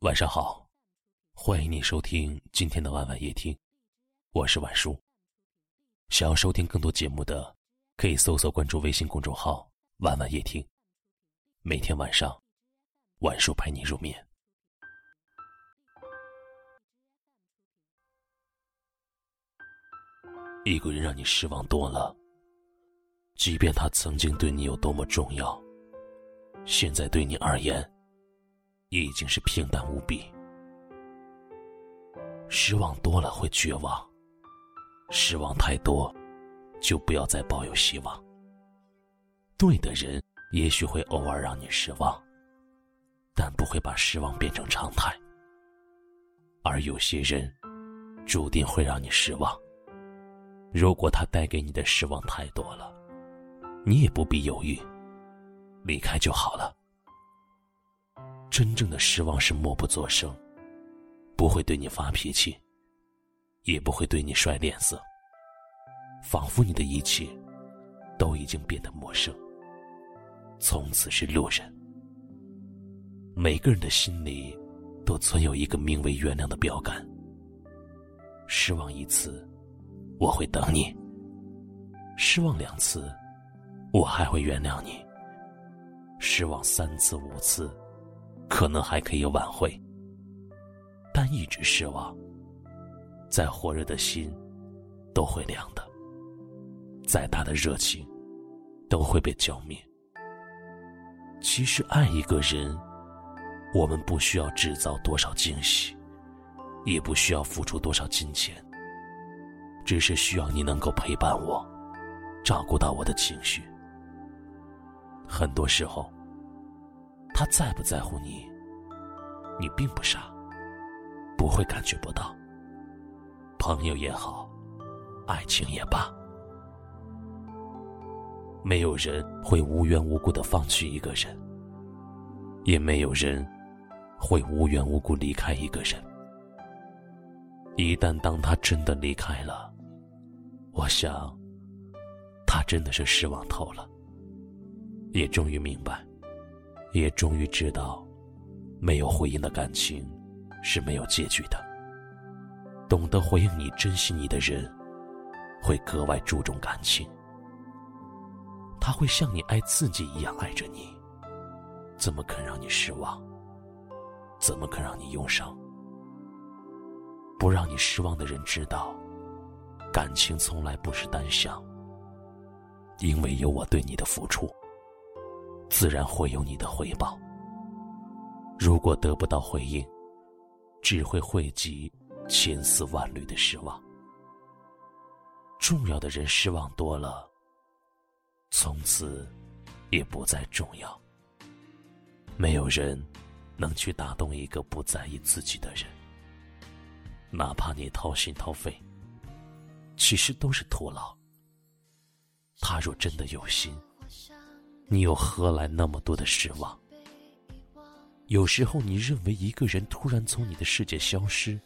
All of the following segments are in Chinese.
晚上好，欢迎你收听今天的晚晚夜听，我是晚叔。想要收听更多节目的，可以搜索关注微信公众号“晚晚夜听”。每天晚上，晚叔陪你入眠。一个人让你失望多了，即便他曾经对你有多么重要，现在对你而言。已经是平淡无比，失望多了会绝望，失望太多，就不要再抱有希望。对的人也许会偶尔让你失望，但不会把失望变成常态。而有些人，注定会让你失望。如果他带给你的失望太多了，你也不必犹豫，离开就好了。真正的失望是默不作声，不会对你发脾气，也不会对你甩脸色，仿佛你的一切都已经变得陌生，从此是路人。每个人的心里都存有一个名为原谅的标杆。失望一次，我会等你；失望两次，我还会原谅你；失望三次、五次。可能还可以挽回，但一直失望。再火热的心，都会凉的；再大的热情，都会被浇灭。其实爱一个人，我们不需要制造多少惊喜，也不需要付出多少金钱，只是需要你能够陪伴我，照顾到我的情绪。很多时候。他在不在乎你？你并不傻，不会感觉不到。朋友也好，爱情也罢，没有人会无缘无故的放弃一个人，也没有人会无缘无故离开一个人。一旦当他真的离开了，我想，他真的是失望透了，也终于明白。也终于知道，没有回应的感情是没有结局的。懂得回应你、珍惜你的人，会格外注重感情。他会像你爱自己一样爱着你，怎么肯让你失望？怎么肯让你忧伤？不让你失望的人知道，感情从来不是单向，因为有我对你的付出。自然会有你的回报。如果得不到回应，只会汇集千丝万缕的失望。重要的人失望多了，从此也不再重要。没有人能去打动一个不在意自己的人，哪怕你掏心掏肺，其实都是徒劳。他若真的有心。你又何来那么多的失望？有时候，你认为一个人突然从你的世界消失，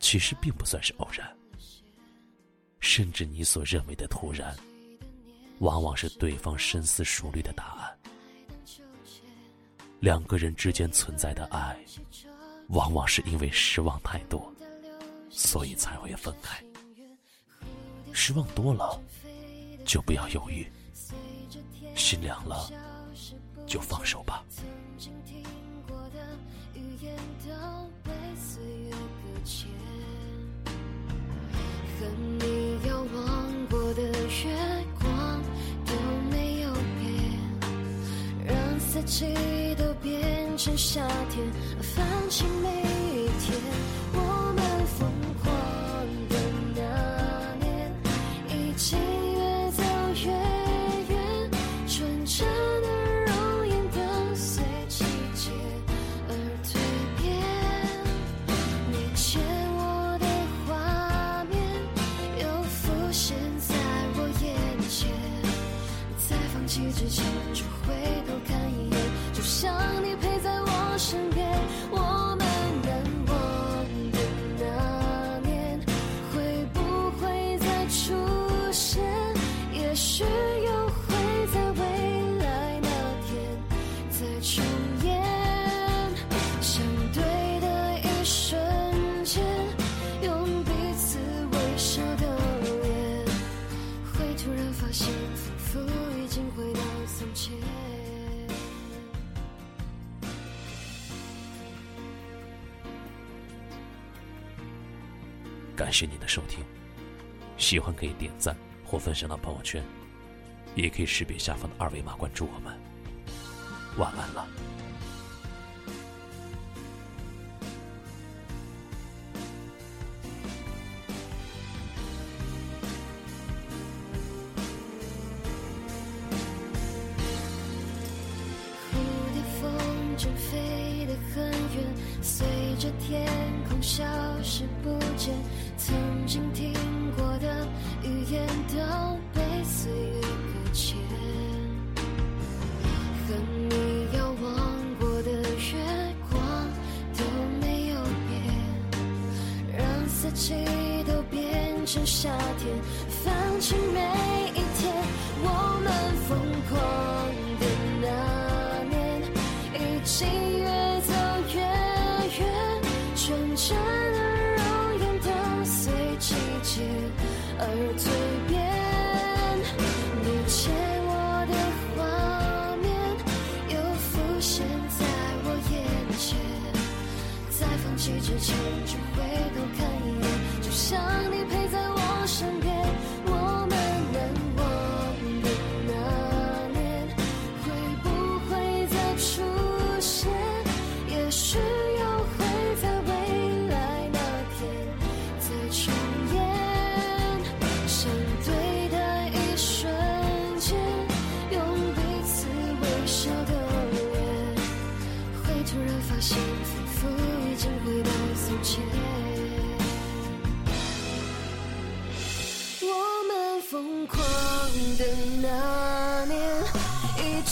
其实并不算是偶然。甚至你所认为的突然，往往是对方深思熟虑的答案。两个人之间存在的爱，往往是因为失望太多，所以才会分开。失望多了，就不要犹豫。心凉了，就放手吧。曾经听过的语言都被自由搁浅和你遥望过的月光都没有变，让四季都变成夏天，放弃每一天。我感谢您的收听，喜欢可以点赞或分享到朋友圈，也可以识别下方的二维码关注我们。晚安了。正飞很远，随着天空消失不见。曾经听过的语言都被岁月搁浅，和你遥望过的月光都没有变，让四季都变成夏天，放弃每一天，我们疯狂。而蜕变。你牵我的画面又浮现在我眼前，在放弃之前就回头看一眼，就像你陪在我身边。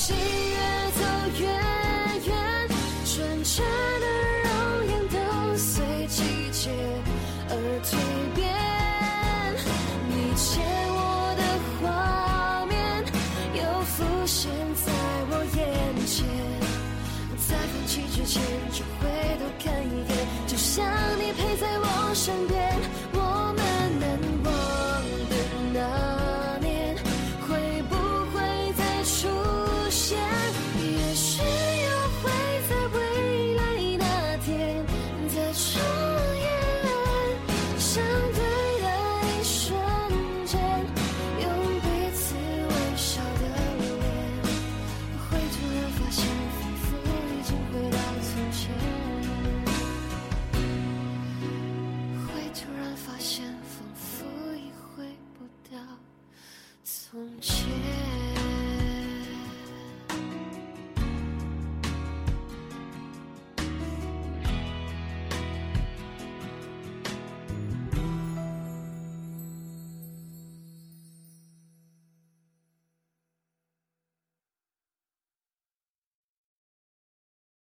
心越走越远，纯真的容颜都随季节而蜕变。你牵我的画面又浮现在我眼前，在放弃之前就回头看一眼，就像你陪在我身边，从